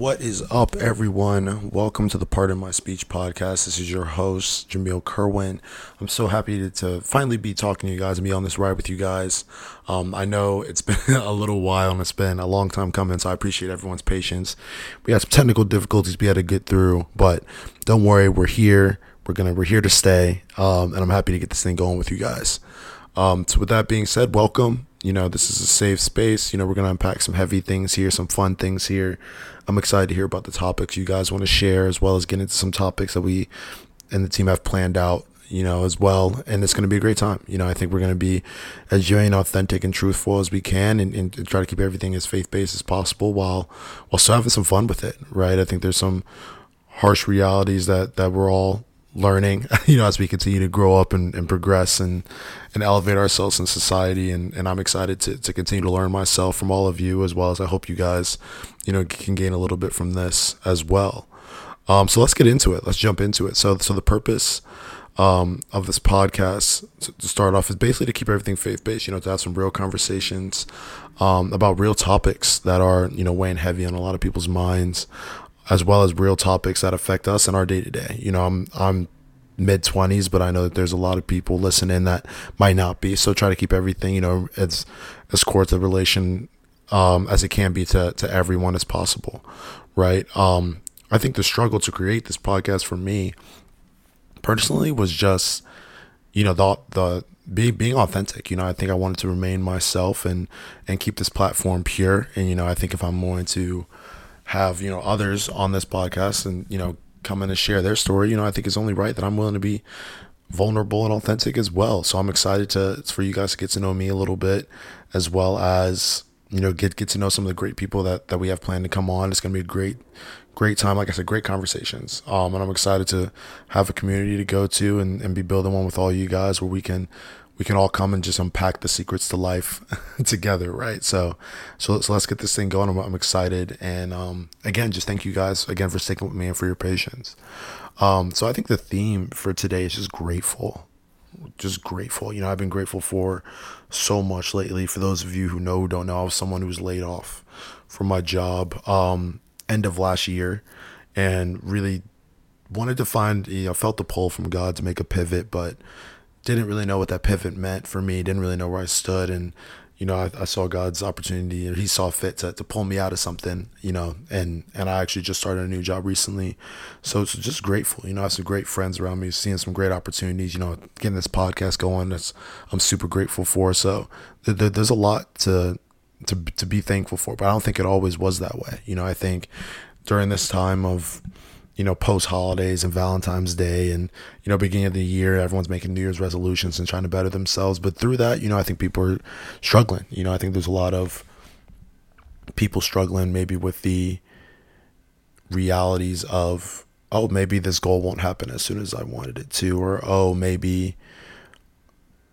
What is up, everyone? Welcome to the Pardon My Speech podcast. This is your host, Jahmeil Curwen. I'm so happy to, to, finally be talking to you guys and be on this ride with you guys. Um, I know it's been a little while and it's been a long time coming, so I appreciate everyone's patience. We had some technical difficulties we had to get through, but don't worry, we're here. We're gonna we're here to stay, um, and I'm happy to get this thing going with you guys. Um, so with that being said, welcome. You know, this is a safe space. You know, we're gonna unpack some heavy things here, some fun things here. I'm excited to hear about the topics you guys want to share, as well as get into some topics that we and the team have planned out. You know, as well, and it's going to be a great time. You know, I think we're going to be as genuine, authentic, and truthful as we can, and, and try to keep everything as faith based as possible, while while still having some fun with it. Right? I think there's some harsh realities that that we're all learning, you know, as we continue to grow up and, and progress and, and elevate ourselves in society. And, and I'm excited to, to continue to learn myself from all of you, as well as I hope you guys, you know, can gain a little bit from this as well. Um, so let's get into it. Let's jump into it. So, so the purpose um, of this podcast to start off is basically to keep everything faith based, you know, to have some real conversations um, about real topics that are, you know, weighing heavy on a lot of people's minds as well as real topics that affect us in our day to day. You know, I'm I'm mid 20s, but I know that there's a lot of people listening that might not be. So try to keep everything, you know, as as core to relation um, as it can be to to everyone as possible, right? Um, I think the struggle to create this podcast for me personally was just, you know, the the being being authentic. You know, I think I wanted to remain myself and and keep this platform pure. And you know, I think if I'm going to have you know others on this podcast and you know come in and share their story, you know, I think it's only right that I'm willing to be vulnerable and authentic as well. So I'm excited to for you guys to get to know me a little bit, as well as you know get get to know some of the great people that that we have planned to come on. It's gonna be a great great time. Like I said, great conversations. Um, and I'm excited to have a community to go to and, and be building one with all you guys where we can we can all come and just unpack the secrets to life together, right? So, so, so let's get this thing going. I'm, I'm excited, and um, again, just thank you guys again for sticking with me and for your patience. Um, so I think the theme for today is just grateful, just grateful. You know, I've been grateful for so much lately. For those of you who know, who don't know, I was someone who was laid off from my job um, end of last year, and really wanted to find, you know, felt the pull from God to make a pivot, but didn't really know what that pivot meant for me. Didn't really know where I stood, and you know, I, I saw God's opportunity, or He saw fit to, to pull me out of something, you know, and and I actually just started a new job recently, so it's just grateful. You know, I have some great friends around me, seeing some great opportunities. You know, getting this podcast going, that's I'm super grateful for. So th- th- there's a lot to to to be thankful for, but I don't think it always was that way. You know, I think during this time of you know, post holidays and Valentine's Day and, you know, beginning of the year, everyone's making New Year's resolutions and trying to better themselves. But through that, you know, I think people are struggling. You know, I think there's a lot of people struggling maybe with the realities of, oh, maybe this goal won't happen as soon as I wanted it to, or, oh, maybe,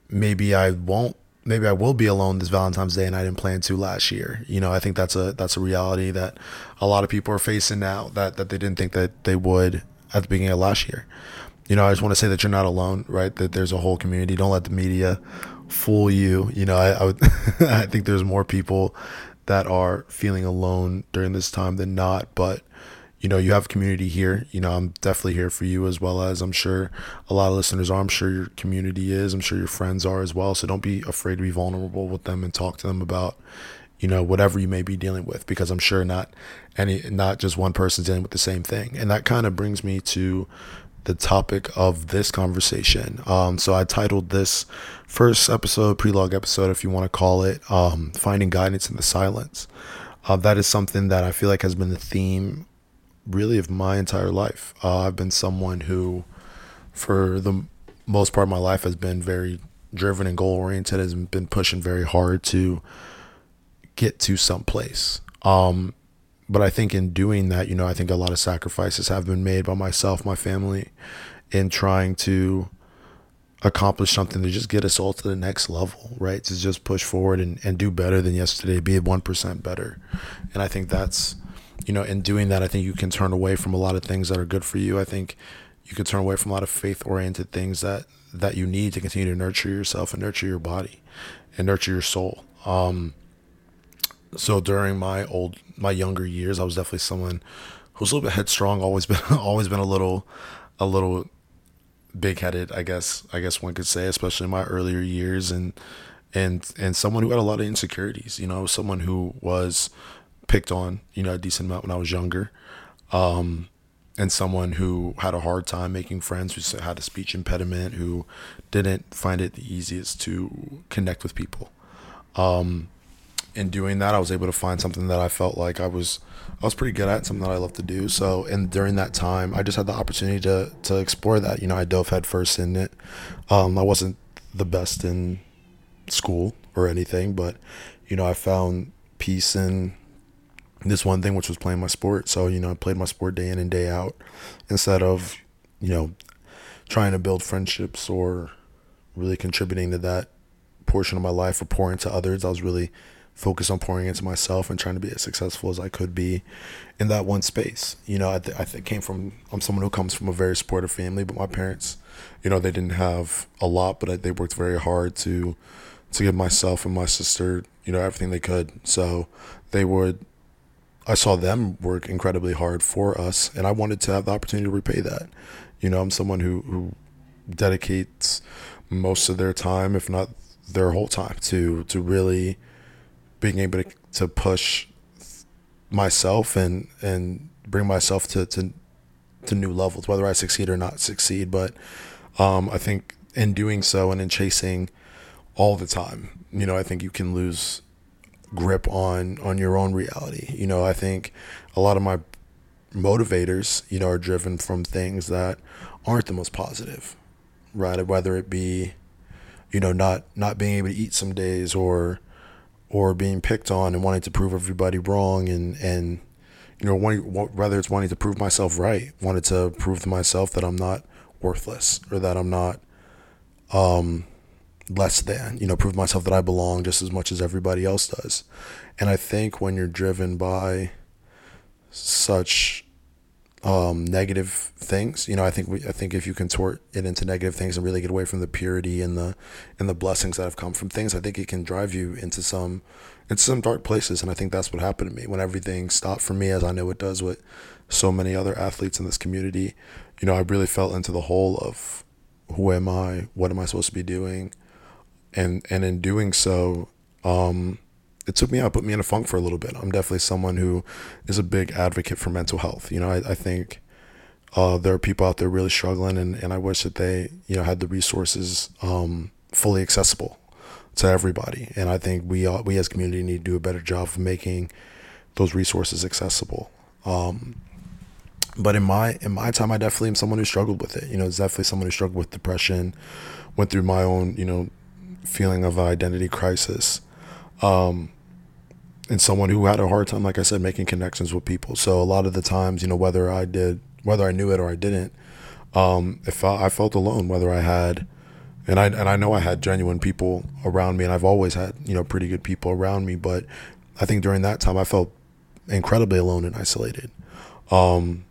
maybe I won't maybe I will be alone this Valentine's Day and I didn't plan to last year. You know, I think that's a that's a reality that a lot of people are facing now that that they didn't think that they would at the beginning of last year. You know, I just want to say that you're not alone, right? That there's a whole community. Don't let the media fool you. You know, I I, would, I think there's more people that are feeling alone during this time than not, but you know, you have community here. You know, I'm definitely here for you as well as I'm sure a lot of listeners are. I'm sure your community is. I'm sure your friends are as well. So don't be afraid to be vulnerable with them and talk to them about, you know, whatever you may be dealing with, because I'm sure not any, not just one person's dealing with the same thing. And that kind of brings me to the topic of this conversation. Um, so I titled this first episode, prelog episode, if you want to call it, um, Finding Guidance in the Silence. Uh, that is something that I feel like has been the theme really of my entire life. Uh, I've been someone who, for the most part of my life, has been very driven and goal oriented, has been pushing very hard to get to some place. Um, but I think in doing that, you know, I think a lot of sacrifices have been made by myself, my family, in trying to accomplish something to just get us all to the next level, right? To just push forward and, and do better than yesterday, be 1% better. And I think that's you know, in doing that, I think you can turn away from a lot of things that are good for you. I think you can turn away from a lot of faith oriented things that that you need to continue to nurture yourself and nurture your body and nurture your soul. Um, so during my old my younger years, I was definitely someone who was a little bit headstrong. Always been always been a little a little big headed. I guess I guess one could say, especially in my earlier years, and and and someone who had a lot of insecurities. You know, someone who was picked on. You know, a decent amount when I was younger. Um, and someone who had a hard time making friends, who had a speech impediment, who didn't find it the easiest to connect with people. Um, in doing that, I was able to find something that I felt like I was I was pretty good at, something that I love to do. So, and during that time, I just had the opportunity to to explore that. You know, I dove headfirst in it. Um, I wasn't the best in school or anything, but you know, I found peace in this one thing, which was playing my sport. So, you know, I played my sport day in and day out instead of, you know, trying to build friendships or really contributing to that portion of my life or pouring to others. I was really focused on pouring into myself and trying to be as successful as I could be in that one space. You know, I, th- I th- came from, I'm someone who comes from a very supportive family, but my parents, you know, they didn't have a lot, but they worked very hard to, to give myself and my sister, you know, everything they could. So they would, I saw them work incredibly hard for us, and I wanted to have the opportunity to repay that. You know, I'm someone who, who dedicates most of their time, if not their whole time, to to really being able to, to push myself and and bring myself to, to to new levels, whether I succeed or not succeed. But um, I think in doing so and in chasing all the time, you know, I think you can lose grip on on your own reality. You know, I think a lot of my motivators, you know, are driven from things that aren't the most positive, right? Whether it be, you know, not not being able to eat some days or or being picked on and wanting to prove everybody wrong and and you know wanting, whether it's wanting to prove myself right wanted to prove to myself that i'm not worthless or that i'm not um less than you know prove myself that i belong just as much as everybody else does and i think when you're driven by such um, negative things. You know, I think we, I think if you contort it into negative things and really get away from the purity and the and the blessings that have come from things, I think it can drive you into some into some dark places. And I think that's what happened to me when everything stopped for me, as I know it does with so many other athletes in this community. You know, I really fell into the hole of who am I? What am I supposed to be doing? And and in doing so, um, it took me out, put me in a funk for a little bit. I'm definitely someone who is a big advocate for mental health. You know, I, I think uh, there are people out there really struggling, and, and I wish that they, you know, had the resources um, fully accessible to everybody. And I think we all, we as community need to do a better job of making those resources accessible. Um, but in my in my time, I definitely am someone who struggled with it. You know, it's definitely someone who struggled with depression, went through my own, you know, feeling of identity crisis. Um, and someone who had a hard time, like I said, making connections with people. So a lot of the times, you know, whether I did, whether I knew it or I didn't, um, if I, I felt alone, whether I had, and I and I know I had genuine people around me, and I've always had you know pretty good people around me, but I think during that time I felt incredibly alone and isolated. Um,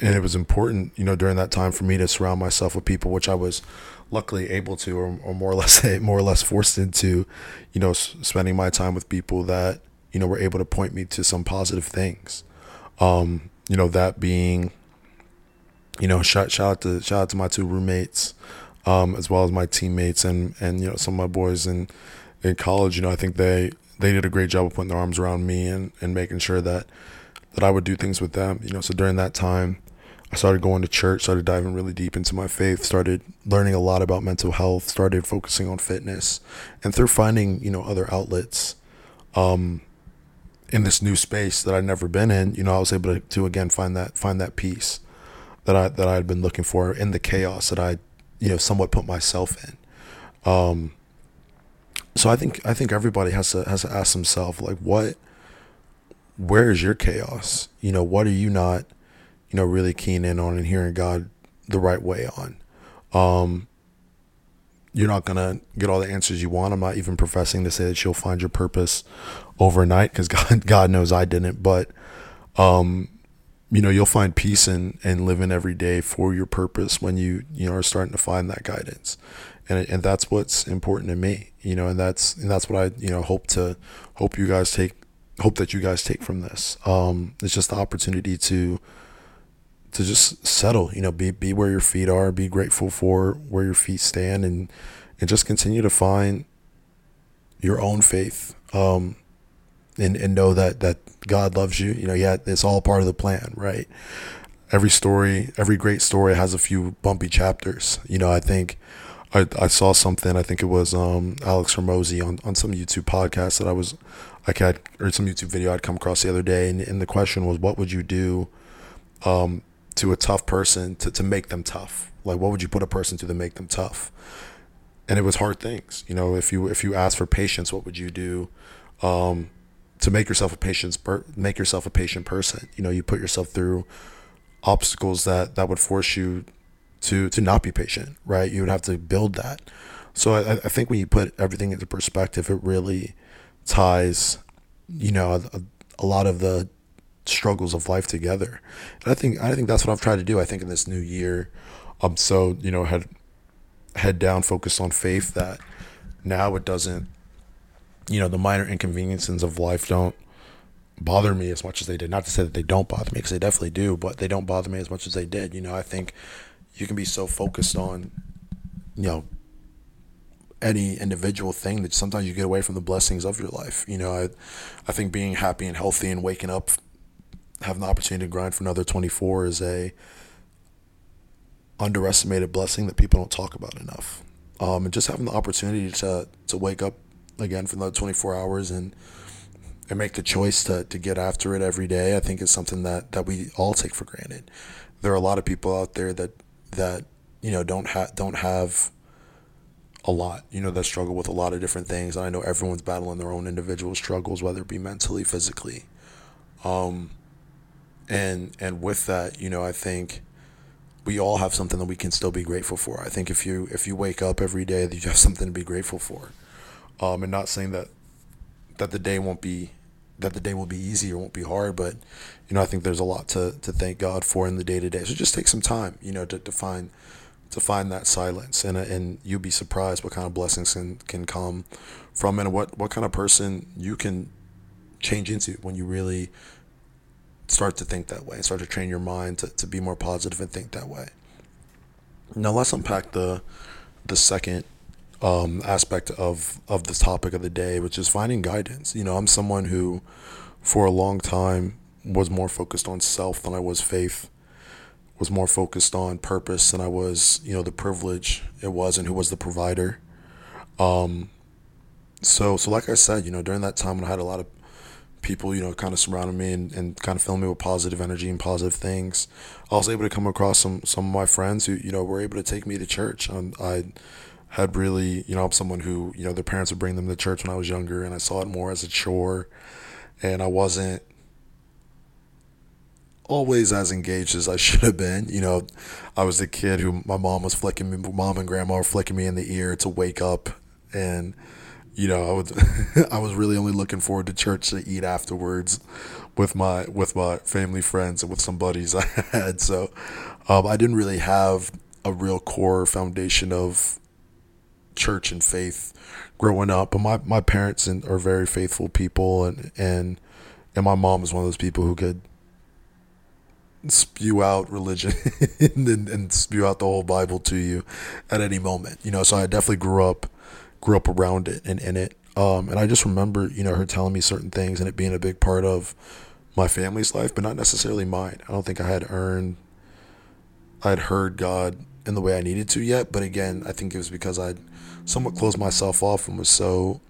and it was important, you know, during that time for me to surround myself with people, which I was luckily able to, or, or more or less, more or less forced into, you know, spending my time with people that you know were able to point me to some positive things. Um, you know, that being, you know, shout shout out to shout out to my two roommates, um, as well as my teammates and and you know some of my boys in in college. You know, I think they they did a great job of putting their arms around me and and making sure that that I would do things with them. You know, so during that time I started going to church, started diving really deep into my faith, started learning a lot about mental health, started focusing on fitness, and through finding you know other outlets, um, in this new space that I'd never been in, you know, I was able to, to again find that find that peace that I that I had been looking for in the chaos that I, you know, somewhat put myself in. Um, so I think I think everybody has to has to ask themselves like what, where is your chaos? You know, what are you not? You know, really keen in on and hearing God the right way on. Um, you're not gonna get all the answers you want. I'm not even professing to say that you'll find your purpose overnight because God, God knows I didn't. But, um, you know, you'll find peace in in living every day for your purpose when you you know are starting to find that guidance. and and that's what's important to me, you know, and that's and that's what I you know hope to hope you guys take hope that you guys take from this. Um, it's just the opportunity to to just settle, you know, be be where your feet are, be grateful for where your feet stand, and and just continue to find your own faith. Um, and, and know that, that God loves you. You know, yeah, it's all part of the plan, right? Every story, every great story has a few bumpy chapters. You know, I think I, I saw something, I think it was um, Alex Hormozi on, on some YouTube podcast that I was, I had, or some YouTube video I'd come across the other day. And, and the question was, what would you do um, to a tough person to, to make them tough? Like, what would you put a person to to make them tough? And it was hard things. You know, if you, if you ask for patience, what would you do? Um, to make yourself a patient make yourself a patient person. You know, you put yourself through obstacles that that would force you to to not be patient, right? You would have to build that. So I, I think when you put everything into perspective, it really ties, you know, a, a lot of the struggles of life together. And I think I think that's what I've tried to do. I think in this new year, I'm so you know head head down, focused on faith that now it doesn't you know, the minor inconveniences of life don't bother me as much as they did. Not to say that they don't bother me, because they definitely do, but they don't bother me as much as they did. You know, I think you can be so focused on, you know, any individual thing that sometimes you get away from the blessings of your life. You know, I, I think being happy and healthy and waking up, having the opportunity to grind for another 24 is a underestimated blessing that people don't talk about enough. Um, and just having the opportunity to to wake up again for another 24 hours and and make the choice to, to get after it every day, I think is something that, that we all take for granted. There are a lot of people out there that that you know don't have don't have a lot, you know, that struggle with a lot of different things. And I know everyone's battling their own individual struggles, whether it be mentally, physically. Um, and and with that, you know, I think we all have something that we can still be grateful for. I think if you if you wake up every day, that you have something to be grateful for um, and not saying that that the day won't be that the day will be easy or won't be hard, but you know I think there's a lot to to thank God for in the day to day. So just take some time, you know, to, to find to find that silence, and and you'll be surprised what kind of blessings can can come from, and what what kind of person you can change into when you really start to think that way and start to train your mind to, to be more positive and think that way. Now let's unpack the the second um, aspect of of the topic of the day, which is finding guidance. You know, I'm someone who, for a long time, was more focused on self than I was faith. Was more focused on purpose than I was, you know, the privilege it was and who was the provider. Um, so so like I said, you know, during that time when I had a lot of people, you know, kind of surrounding me and, and kind of filling me with positive energy and positive things, I was able to come across some some of my friends who, you know, were able to take me to church. Um, I had really, you know, I'm someone who, you know, their parents would bring them to church when I was younger and I saw it more as a chore and I wasn't always as engaged as I should have been. You know, I was the kid who my mom was flicking me, mom and grandma were flicking me in the ear to wake up and you know, I was I was really only looking forward to church to eat afterwards with my with my family friends and with some buddies I had. So um, I didn't really have a real core foundation of church and faith growing up. But my, my parents are very faithful people, and and and my mom is one of those people who could spew out religion and, and spew out the whole Bible to you at any moment. You know, so I definitely grew up grew up around it and in it. Um, and I just remember, you know, her telling me certain things and it being a big part of my family's life, but not necessarily mine. I don't think I had earned, I had heard God in the way I needed to yet. But again, I think it was because I'd somewhat closed myself off and was so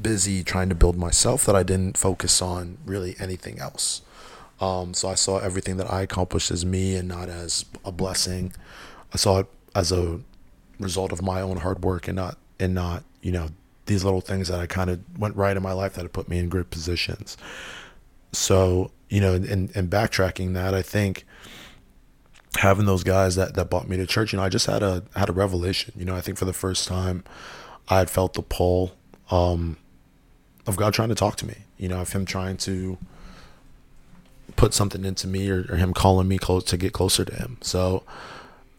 busy trying to build myself that I didn't focus on really anything else. Um, so I saw everything that I accomplished as me and not as a blessing. I saw it as a result of my own hard work and not and not you know these little things that I kind of went right in my life that have put me in good positions. So you know, and, and backtracking that, I think having those guys that, that brought me to church, you know, I just had a had a revelation. You know, I think for the first time I had felt the pull um, of God trying to talk to me. You know, of him trying to put something into me or, or him calling me close to get closer to him. So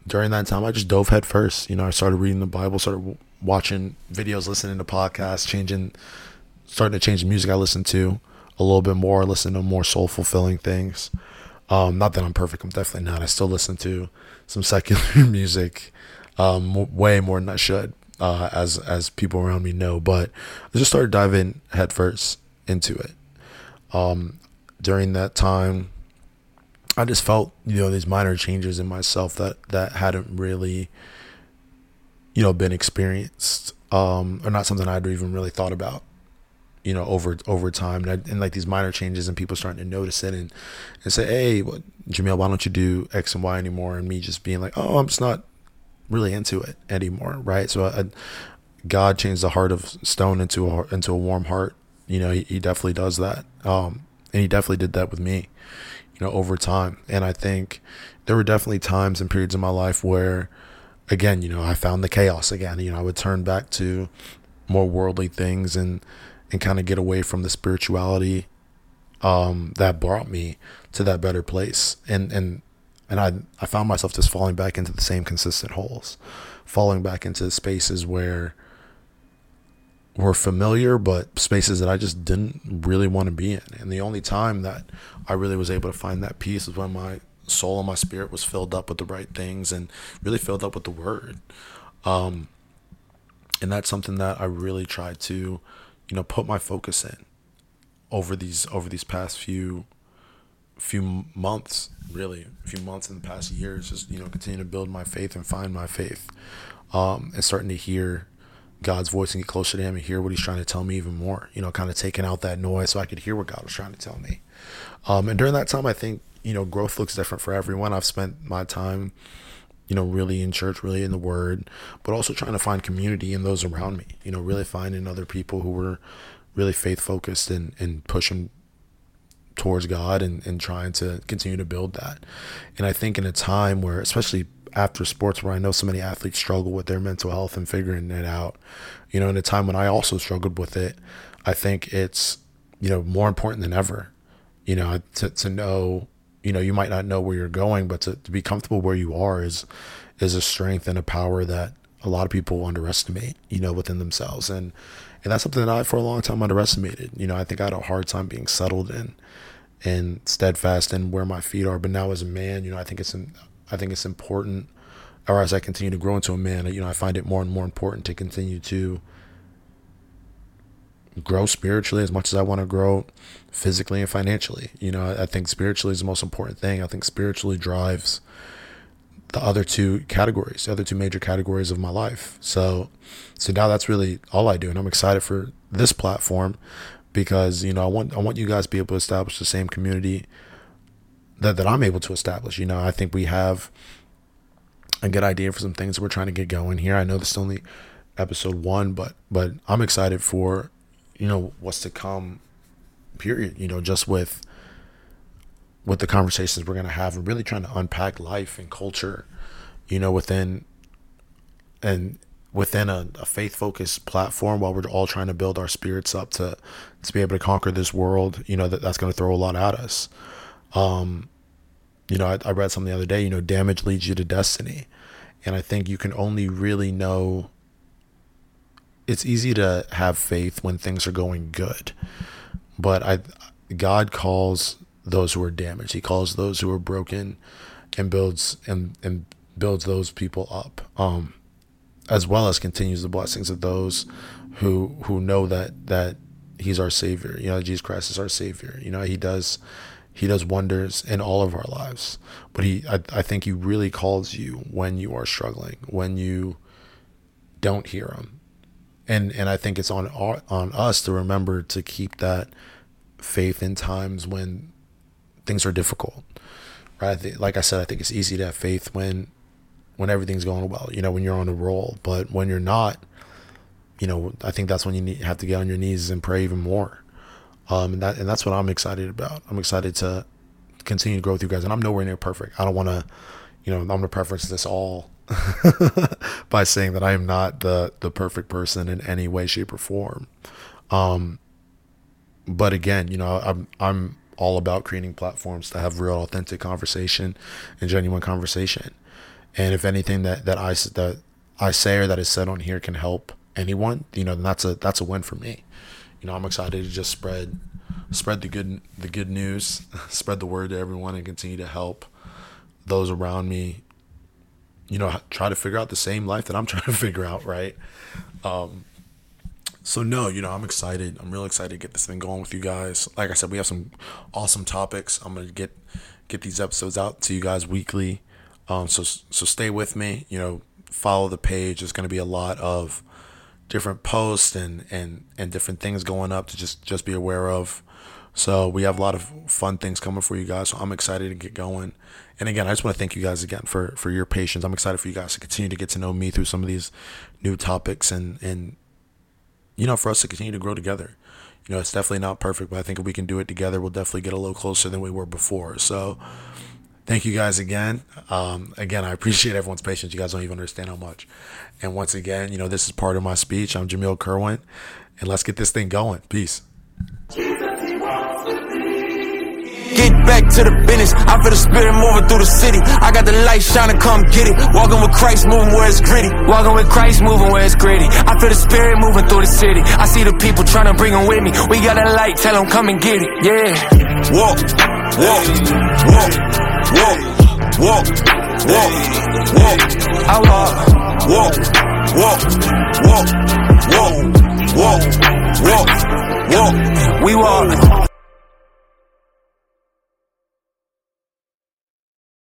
during that time, I just dove head first. You know, I started reading the Bible, started watching videos, listening to podcasts, changing, starting to change the music I listen to a little bit more, listen to more soul fulfilling things. Um, not that I'm perfect, I'm definitely not. I still listen to some secular music, um, way more than I should, uh, as as people around me know. But I just started diving headfirst into it. Um, during that time, I just felt you know these minor changes in myself that that hadn't really you know been experienced um, or not something I'd even really thought about you know over over time. And, I, and, like these minor changes and people starting to notice it and and say hey well, Jahmeil why don't you do X and Y anymore? And me just being like oh I'm just not really into it anymore right? So I, God changed the heart of stone into a into a warm heart. You know he, he definitely does that. Um, and he definitely did that with me you know over time and I think there were definitely times and periods in my life where again you know I found the chaos again you know I would turn back to more worldly things and and kind of get away from the spirituality um, that brought me to that better place. And and and I I found myself just falling back into the same consistent holes, falling back into spaces where were familiar, but spaces that I just didn't really want to be in. And the only time that I really was able to find that peace is when my soul and my spirit was filled up with the right things and really filled up with the word. Um, and that's something that I really tried to you know put my focus in over these over these past few few months really a few months in the past years just you know continue to build my faith and find my faith um, and starting to hear God's voice and get closer to him and hear what he's trying to tell me even more you know kind of taking out that noise so I could hear what God was trying to tell me um, and during that time I think you know growth looks different for everyone I've spent my time you know, really in church, really in the word, but also trying to find community in those around me, you know, really finding other people who were really faith focused and, and pushing towards God and, and trying to continue to build that. And I think in a time where, especially after sports, where I know so many athletes struggle with their mental health and figuring it out, you know, in a time when I also struggled with it, I think it's, you know, more important than ever, you know, to, to know you know you might not know where you're going but to, to be comfortable where you are is is a strength and a power that a lot of people underestimate you know within themselves. And and that's something that I for a long time underestimated. You know I think I had a hard time being settled in and steadfast in where my feet are. But now as a man you know I think it's I think it's important or as I continue to grow into a man you know I find it more and more important to continue to grow spiritually as much as I want to grow physically and financially. You know, I think spiritually is the most important thing. I think spiritually drives the other two categories, the other two major categories of my life. So, so now that's really all I do, and I'm excited for this platform because you know I want I want you guys to be able to establish the same community that that I'm able to establish. You know, I think we have a good idea for some things we're trying to get going here. I know this is only episode one, but but I'm excited for you know what's to come period you know just with with the conversations we're to have and really trying to unpack life and culture you know within and within a, a faith focused platform while we're all trying to build our spirits up to to be able to conquer this world you know that that's to throw a lot at us um you know I, I read something the other day you know damage leads you to destiny and i think you can only really know it's easy to have faith when things are going good, but I God calls those who are damaged. He calls those who are broken, and builds and and builds those people up. Um, as well as continues the blessings of those who who know that that He's our Savior. You know, Jesus Christ is our Savior. You know, He does He does wonders in all of our lives. But He, I, I think He really calls you when you are struggling, when you don't hear Him, and and I think it's on on us to remember to keep that faith in times when things are difficult. Right? Like I said, I think it's easy to have faith when when everything's going well. You know, when you're on a roll, but when you're not, you know, I think that's when you need, have to get on your knees and pray even more. Um, and that and that's what I'm excited about. I'm excited to continue to grow with you guys, and I'm nowhere near perfect. I don't want to, you know, I'm gonna preference this all by saying that I am not the the perfect person in any way, shape, or form. Um, but again, you know, I'm I'm all about creating platforms to have real, authentic conversation and genuine conversation. And if anything that that I that I say or that is said on here can help anyone, you know, then that's a that's a win for me. You know, I'm excited to just spread spread the good the good news, spread the word to everyone, and continue to help those around me. You know, try to figure out the same life that I'm trying to figure out, right? Um, so no, you know, I'm excited. I'm real excited to get this thing going with you guys. Like I said, we have some awesome topics. I'm gonna get get these episodes out to you guys weekly. Um, so so stay with me. You know, follow the page. There's gonna be a lot of different posts and and and different things going up to just just be aware of. So we have a lot of fun things coming for you guys. So I'm excited to get going. And again, I just want to thank you guys again for for your patience. I'm excited for you guys to continue to get to know me through some of these new topics and and you know, for us to continue to grow together. You know, it's definitely not perfect, but I think if we can do it together, we'll definitely get a little closer than we were before. So, thank you guys again. Um, again, I appreciate everyone's patience. You guys don't even understand how much. And once again, you know, this is Pardon My Speech. I'm Jahmeil Curwen, and let's get this thing going. Peace. Get back to the business. I feel the spirit moving through the city. I got the light shining, come get it. Walking with Christ, moving where it's gritty. Walking with Christ, moving where it's gritty. I feel the spirit moving through the city. I see the people trying to bring them with me. We got a light, tell them come and get it. Yeah. Walk, walk, walk, walk, walk, walk, walk. I walk, walk, walk, walk, walk, walk, walk, walk. We walk.